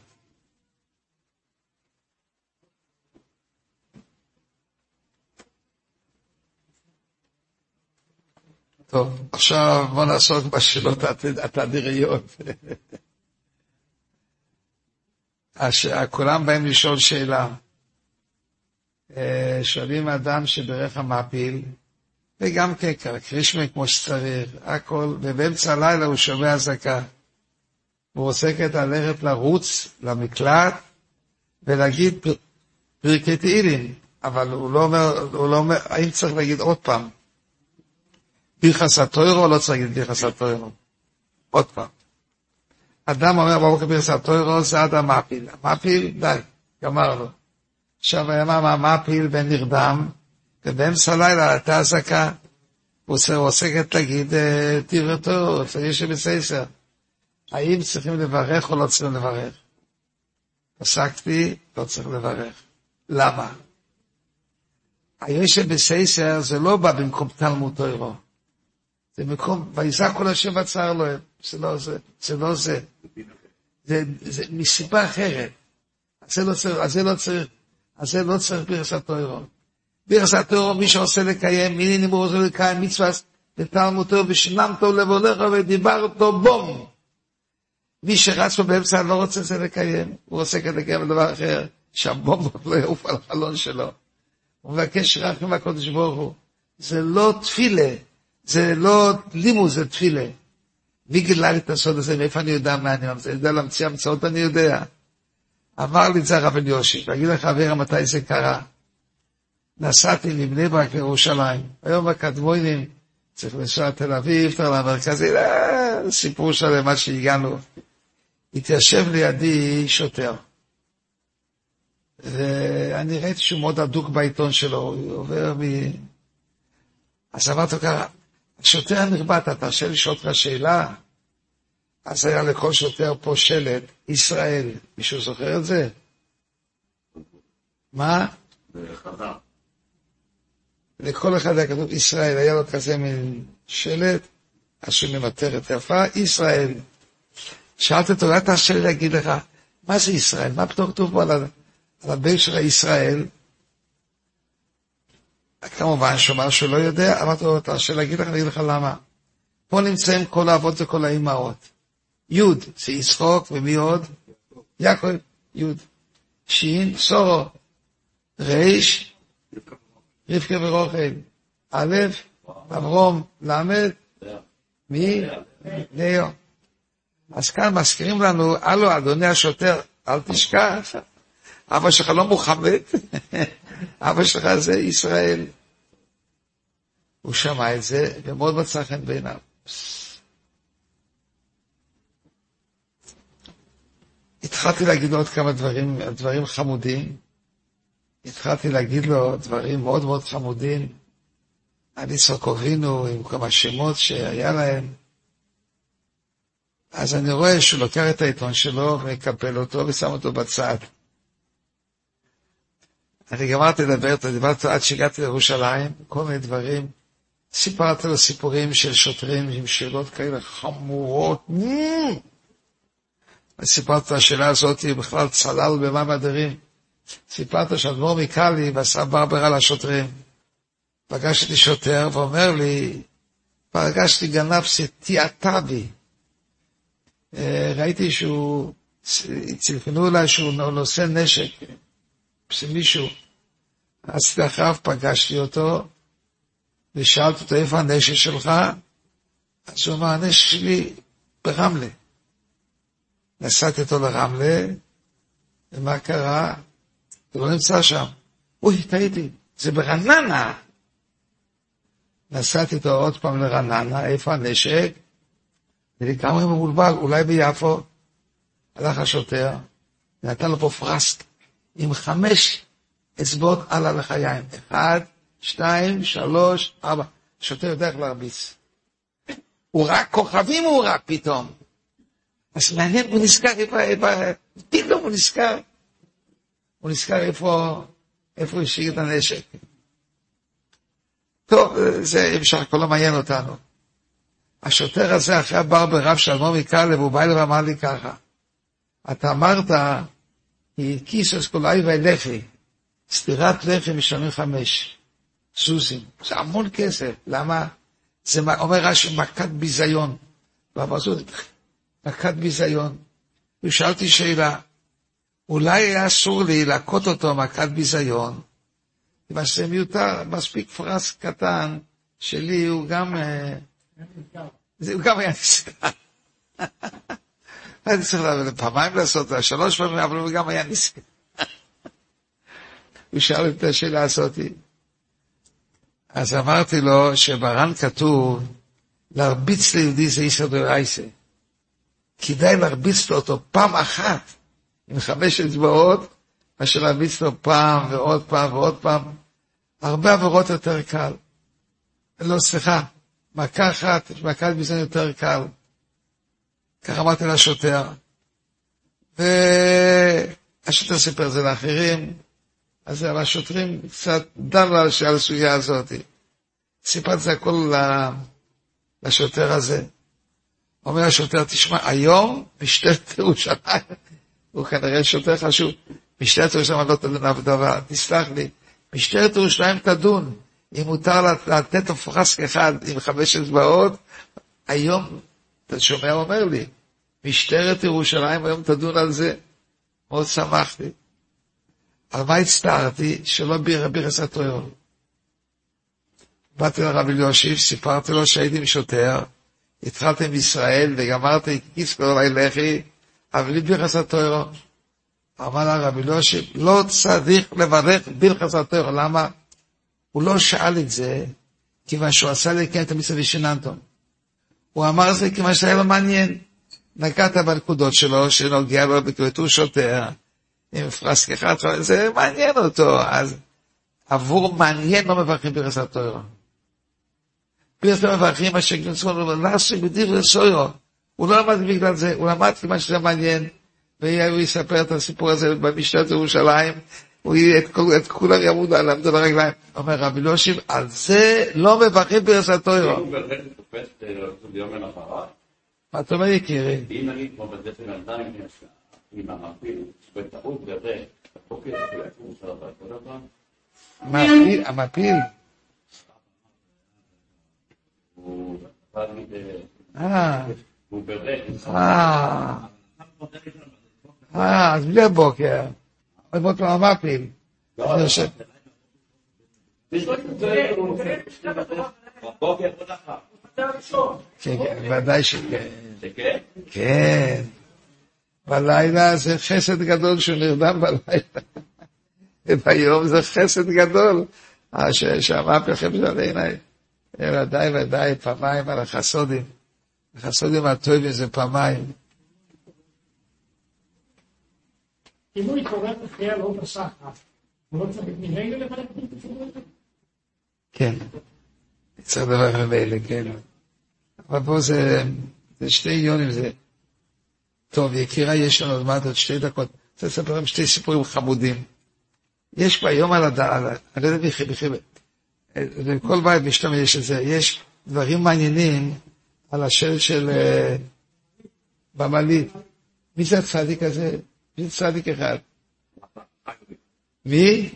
טוב, עכשיו בוא נעסוק בשאלות התדיריות. <laughs> כולם באים לשאול שאלה. אה, שואלים אדם שברך המעפיל, וגם כן קרישמן כמו שצריך, הכל, ובאמצע הלילה הוא שומע אזעקה. הוא רוצה כעת ללכת לרוץ למקלט ולהגיד פרקי תהילים, אבל הוא לא אומר, הוא לא אומר, האם צריך להגיד עוד פעם? פרחס הטוירו או לא צריך להגיד פרחס הטוירו? עוד פעם. אדם אומר בבוקר פרחס הטוירו זה עד המעפיל. המעפיל, די, גמרנו. עכשיו היה מה המעפיל ונרדם, ובאמצע הלילה הייתה אזעקה. הוא עוסקת להגיד תירתו, צריך שבסייסר. האם צריכים לברך או לא צריכים לברך? פסקתי, לא צריך לברך. למה? הישב בסייסר זה לא בא במקום תלמוד תוירו. זה מקום, ויזע כל השם בצער לו, זה לא זה, זה לא זה. זה, זה מסיבה אחרת. אז זה לא צריך, אז זה לא צריך, אז זה לא צריך בירס התוירו. בירס התוירו, מי שעושה לקיים, מי נימור עושה לקיים מצווה, ותלמוד תוירו, ושינמתו לבונך ודיברתו בום. מי שרץ פה באמצע לא רוצה זה לקיים, הוא רוצה כדי לקיים דבר אחר, שהבומבות לא יעוף על החלון שלו. הוא מבקש רק עם הקודש ברוך הוא. זה לא תפילה, זה לא לימוד, זה תפילה. מי גילה לי את הסוד הזה, מאיפה אני יודע מה אני ממציא? אני יודע להמציא המצאות, אני יודע. אמר לי את זה הרב אליושי, תגיד לך אבירה מתי זה קרה. נסעתי מבני ברק לירושלים, היום הקדמונים, צריך לנסוע לתל אביב, תל למרכזי, סיפור שלם עד שהגענו. התיישב לידי שוטר. ואני ראיתי שהוא מאוד אדוק בעיתון שלו, הוא עובר מ... אז אמרתי לו ככה, שוטר הנכבד, אתה תרשה לשאול אותך שאלה? אז היה לכל שוטר פה שלט, ישראל. מישהו זוכר את זה? מה? לכל אחד היה כתוב ישראל, היה לו כזה מין שלט, עשוי ממטרת יפה, ישראל. שאלתי אותו, אולי תרשה לי להגיד לך, מה זה ישראל? מה פתאום כתוב פה על, הבן של ישראל? כמובן שהוא אמר שהוא לא יודע, אמרתי לו, תרשה להגיד לך, אני אגיד לך למה. פה נמצאים כל האבות וכל האימהות. י' זה יצחוק, ומי עוד? יעקב, י'. שין, סורו. ריש, רבקה ורוכל. א', אברום, ל', מי? ליאו. אז כאן מזכירים לנו, הלו, אדוני השוטר, אל תשכח, אבא שלך לא מוחמד, <laughs> אבא שלך זה ישראל. הוא שמע את זה, ומאוד מצא חן בעיניו. התחלתי להגיד לו עוד כמה דברים, דברים חמודים. התחלתי להגיד לו דברים מאוד מאוד חמודים על יצחק אבינו, עם כמה שמות שהיה להם. אז אני רואה שהוא לוקח את העיתון שלו ומקפל אותו ושם אותו בצד. אני גמרתי לדבר איתו, דיברתי עד שהגעתי לירושלים, כל מיני דברים. סיפרתי לו סיפורים של שוטרים עם שאלות כאלה חמורות. סיפרתי את השאלה הזאת, בכלל צלל במה מדרים. סיפרת שאדמו"ר מקאלי ועשה ברבר על השוטרים. פגשתי שוטר ואומר לי, פגשתי גנב שתיעתה בי. אה, ראיתי שהוא, צלפנו אליי שהוא נושא נשק, מישהו. אז אחריו פגשתי אותו, ושאלתי אותו, איפה הנשק שלך? אז הוא אמר, הנשק שלי ברמלה. נסעתי אותו לרמלה, ומה קרה? הוא לא נמצא שם. אוי, טעיתי, זה ברעננה. נסעתי איתו עוד פעם לרעננה, איפה הנשק? ולגמרי מבולבל, אולי ביפו. הלך השוטר, ונתן לו פה פרסק עם חמש אצבעות על הלחיים. אחד, שתיים, שלוש, ארבע. השוטר יודע איך להרביץ. הוא רק כוכבים הוא רק פתאום. אז מעניין, הוא נזכר איפה, פתאום הוא נזכר. הוא נזכר איפה, איפה הוא השאיר את הנשק. טוב, זה אפשר, הכל לא מעניין אותנו. השוטר הזה אחרי הבר ברב שלמה מקלב, הוא בא אליו ואמר לי ככה, אתה אמרת, כיסוס קולאי ולחי, סטירת לחם משלמים חמש, סוסים, זה המון כסף, למה? זה אומר רש"י מכת ביזיון, והמזון, מכת ביזיון. ושאלתי שאלה, אולי היה אסור לי להכות אותו מכת ביזיון, כיוון שזה מיותר, מספיק פרס קטן שלי, הוא גם... אה, הוא גם היה נזכר. הייתי <laughs> צריך פעמיים לעשות, שלוש פעמים, אבל הוא גם היה נזכר. הוא שאל את השאלה הזאת. אז אמרתי לו שבר"ן כתוב, להרביץ ליהודי זה איסר דרייסה. כדאי להרביץ לו אותו פעם אחת, עם חמש אצבעות, מאשר להרביץ לו פעם ועוד פעם ועוד פעם. הרבה עבירות יותר קל. לא, סליחה, מכה אחת, מכת ביזיון יותר קל. כך אמרתי לשוטר. והשוטר סיפר את זה לאחרים, אז השוטרים קצת דנו על הסוגיה הזאת. סיפרתי את זה הכל לשוטר הזה. אומר השוטר, תשמע, היום משטרת ירושלים, <laughs> הוא כנראה שוטר חשוב, משטרת ירושלים לא תדון אף דבר, תסלח לי, משטרת ירושלים תדון, אם מותר לתת פרסק אחד עם חמש אצבעות, היום, אתה שומע, אומר לי, משטרת ירושלים היום תדון על זה. מאוד שמחתי. על מה הצטערתי? שלא בירס התואר. באתי לרב אליושיב, סיפרתי לו שהייתי עם שוטר, התחלתי עם ישראל וגמרתי כיס כל אליי לחי, אבל לי בירס התואר. אמר לרב אליושיב, לא צריך לברך ברכס התואר, למה? הוא לא שאל את זה כיוון שהוא עשה לי כן את המצווה ושיננתון. הוא אמר זה כיוון שהיה לו מעניין. נגעת בנקודות שלו, שנוגע לו בכבטור שוטר, עם פרסק אחד, זה מעניין אותו, אז עבור מעניין לא מברכים ברס התוירו. ברס לא מברכים, מה שגנצו לו, לעשו בדברי סוירו. הוא לא למד בגלל זה, הוא למד כיוון שזה מעניין, והוא יספר את הסיפור הזה במשטרת ירושלים, הוא את, את כולם יעמוד על עמדו לרגליים. אומר רבי לושיב, על זה לא מברכים ברס התוירו. מה אתה אומר יקירי? אם אני כמו של אדם עם המפיל, בטעות בזה, בבוקר של העצור של המפיל, המפיל. הוא אה, הוא ברך. אה, אה, אז בלי הבוקר. עוד פעם יושב. בבוקר עוד אחת. כן, כן, ודאי שכן. כן? בלילה זה חסד גדול שהוא נרדם בלילה. וביום זה חסד גדול. אה, ש- שהמהפך של עיניי. ודאי ודאי פעמיים על החסודים. החסודים הטובים זה פעמיים. אם הוא התעורר בחייה לא הוא לא צריך ממילא לברך? כן. צריך לדבר ממילא, כן. אבל פה זה, שתי עניונים, זה טוב, יקירה, יש לנו עוד מעט עוד שתי דקות. אני רוצה לספר לכם שתי סיפורים חמודים. יש כבר יום על הדעת, אני לא יודע מי חיבה, לכל בית משתמש את זה, יש דברים מעניינים על השלט של אה, במעלית. מי זה הצדיק הזה? מי זה צדיק אחד? מי?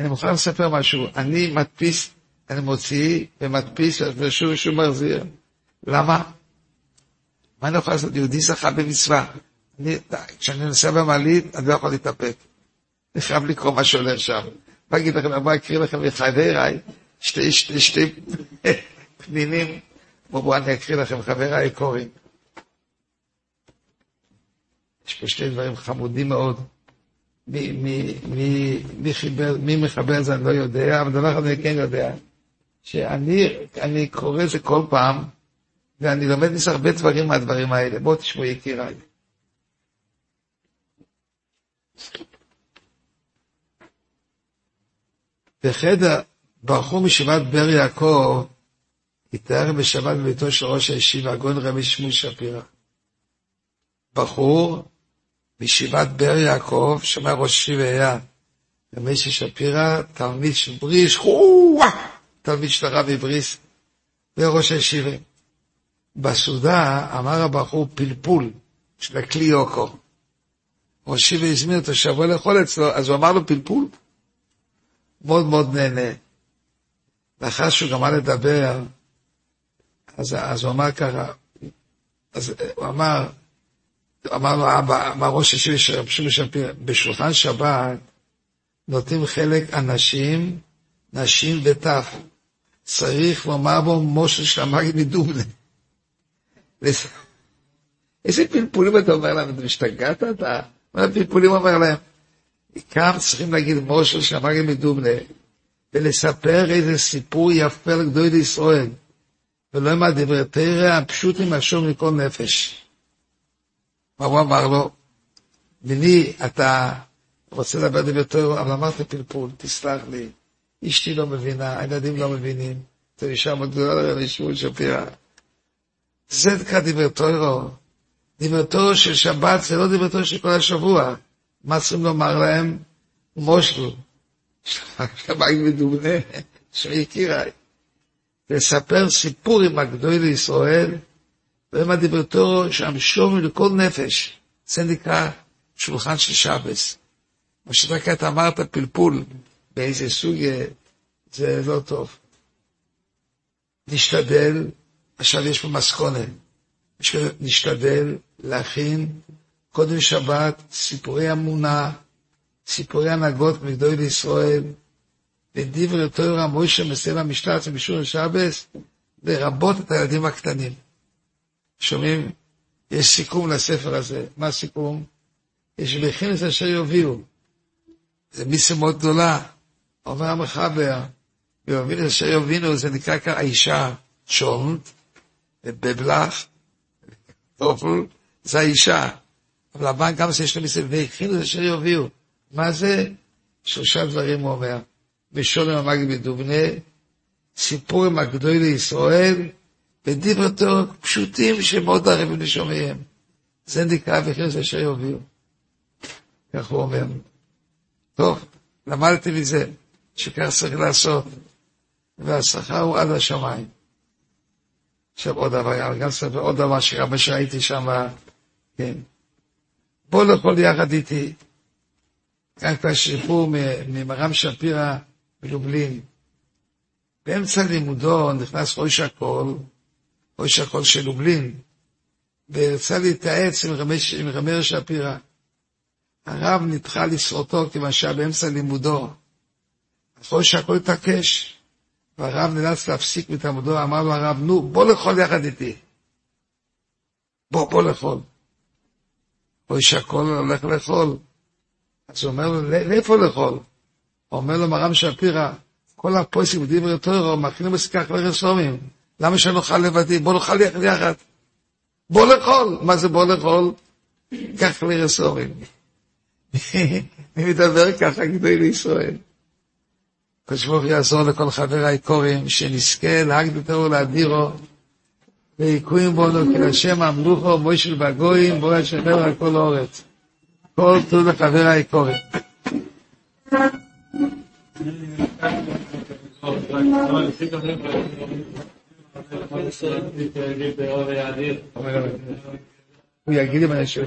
אני מוכן לספר משהו. אני מדפיס, אני מוציא ומדפיס ושוב ושוב מחזיר. למה? מה אני יכול לעשות? יהודי זכה במצווה. אני, כשאני נוסע במעלית, אני לא יכול להתאפק. אני חייב לקרוא מה שהולך שם. מה אגיד לכם, מה אקריא לכם מחבריי, שתי, שתי, שתי פנינים. בואו, אני אקריא לכם, חבריי קוראים. יש פה שתי דברים חמודים מאוד. מי, מי, מי, מי, חיבר, מי מחבר את זה אני לא יודע, אבל דבר אחד אני כן יודע, שאני קורא את זה כל פעם, ואני לומד מזה הרבה דברים מהדברים האלה. בואו תשמעו יקיריי. בחדר ברחו מישיבת באר יעקב, התאר בשבת בביתו של ראש הישיבה, הגון רבי שמואל שפירא. בחור מישיבת באר יעקב, שומע ראש ישיבה היה רבי שפירא, תלמיד של בריש, תלמיד של הרב מבריס, וראש הישיבה. בסעודה אמר הבחור פלפול של הכלי יוקו. ראש ישיבה הזמין אותו שיבוא לאכול אצלו, אז הוא אמר לו פלפול. מאוד מאוד נהנה. לאחר שהוא גמר לדבר, אז, אז הוא אמר ככה, אז הוא אמר, אמר לו אבא, אמר ראש השיבי של רבי שמעון שפירא, בשולחן שבת נותנים חלק אנשים, נשים וטף. צריך לומר בו משה המגיד מדובנה. איזה פלפולים אתה אומר להם, אתה משתגעת אתה? מה הפלפולים אומר להם? כאן צריכים להגיד משה המגיד מדובנה, ולספר איזה סיפור יפה לגדול לישראל, ולא עם הדברי תרא הפשוטים אשר מכל נפש. מה הוא אמר לו? בני, אתה רוצה לדבר דברי תרא, אבל אמרת פלפול, תסלח לי. אשתי לא מבינה, הילדים לא מבינים. זו אישה מאוד גדולה לרבי שמואל שפירא. זה נקרא. דברי תוירו של שבת זה לא דברי תוירו של כל השבוע. מה צריכים לומר להם? מושל. שמיים מדובנה, שיקיריי. לספר סיפור עם הגדול לישראל, והם שם שומר לכל נפש. זה נקרא שולחן של שבס. מה שאתה אמרת פלפול, באיזה סוג זה לא טוב. נשתדל, עכשיו יש פה מסכונת, נשתדל להכין קודם שבת סיפורי אמונה, סיפורי הנהגות מגדול לישראל, ודברי תורה מוישה מסלע משתת ומשור לשבס, לרבות את הילדים הקטנים. שומעים? יש סיכום לספר הזה. מה הסיכום? יש בכנס אשר יובילו. זה מיסה מאוד גדולה. אומר המחבר, ויוביל אשר יובינו, זה נקרא כאן האישה שונט, ובבלח, טופל, זה האישה. אבל הבנק גם שיש לו מסביב, והכינו אשר יובילו. מה זה? שלושה דברים הוא אומר. בשולם המגיד מדובנה, סיפור עם הגדול לישראל, ודברי תורה פשוטים שמאוד ערבים לשומעים. זה נקרא וכנס אשר יובילו. כך הוא אומר. טוב, למדתי מזה, שכך צריך לעשות. והשכר הוא עד השמיים. עכשיו עוד דבר, גם ספר עוד דבר שגם שהייתי שם, כן. בוא לאכול יחד איתי. כאן כבר שיפור ממרם שפירא בלובלין. באמצע לימודו נכנס ראש הכל, ראש הכל של לובלין, ורצה להתייעץ עם רמי שפירא. הרב נדחה לסרותו כיוון שהיה באמצע לימודו. ראש הכל התעקש. והרב נאלץ להפסיק מתלמודו, אמר לו הרב, נו, בוא לאכול יחד איתי. בוא, בוא לאכול. אוי שהכל הולך לאכול. אז הוא אומר לו, לאיפה לאכול? אומר לו מרם שפירא, כל הפויסים דברי תוירו, מכינים בסיכך לרסומים. למה שנאכל לבדי? בוא נאכל יחד יחד. בוא לאכול. מה זה בוא לאכול? קח לרסומים. <laughs> מי מדבר ככה גדול לישראל? הקדוש ברוך הוא יעזור לכל חברי היקורים, שנזכה להגדתו ולהדירו, ויקוים בנו כי השם המלוכו, מוישל בגויים, בוא השמר על כל אורץ. כל טוב לחברי היקורים. הוא יגיד אם אני שואל.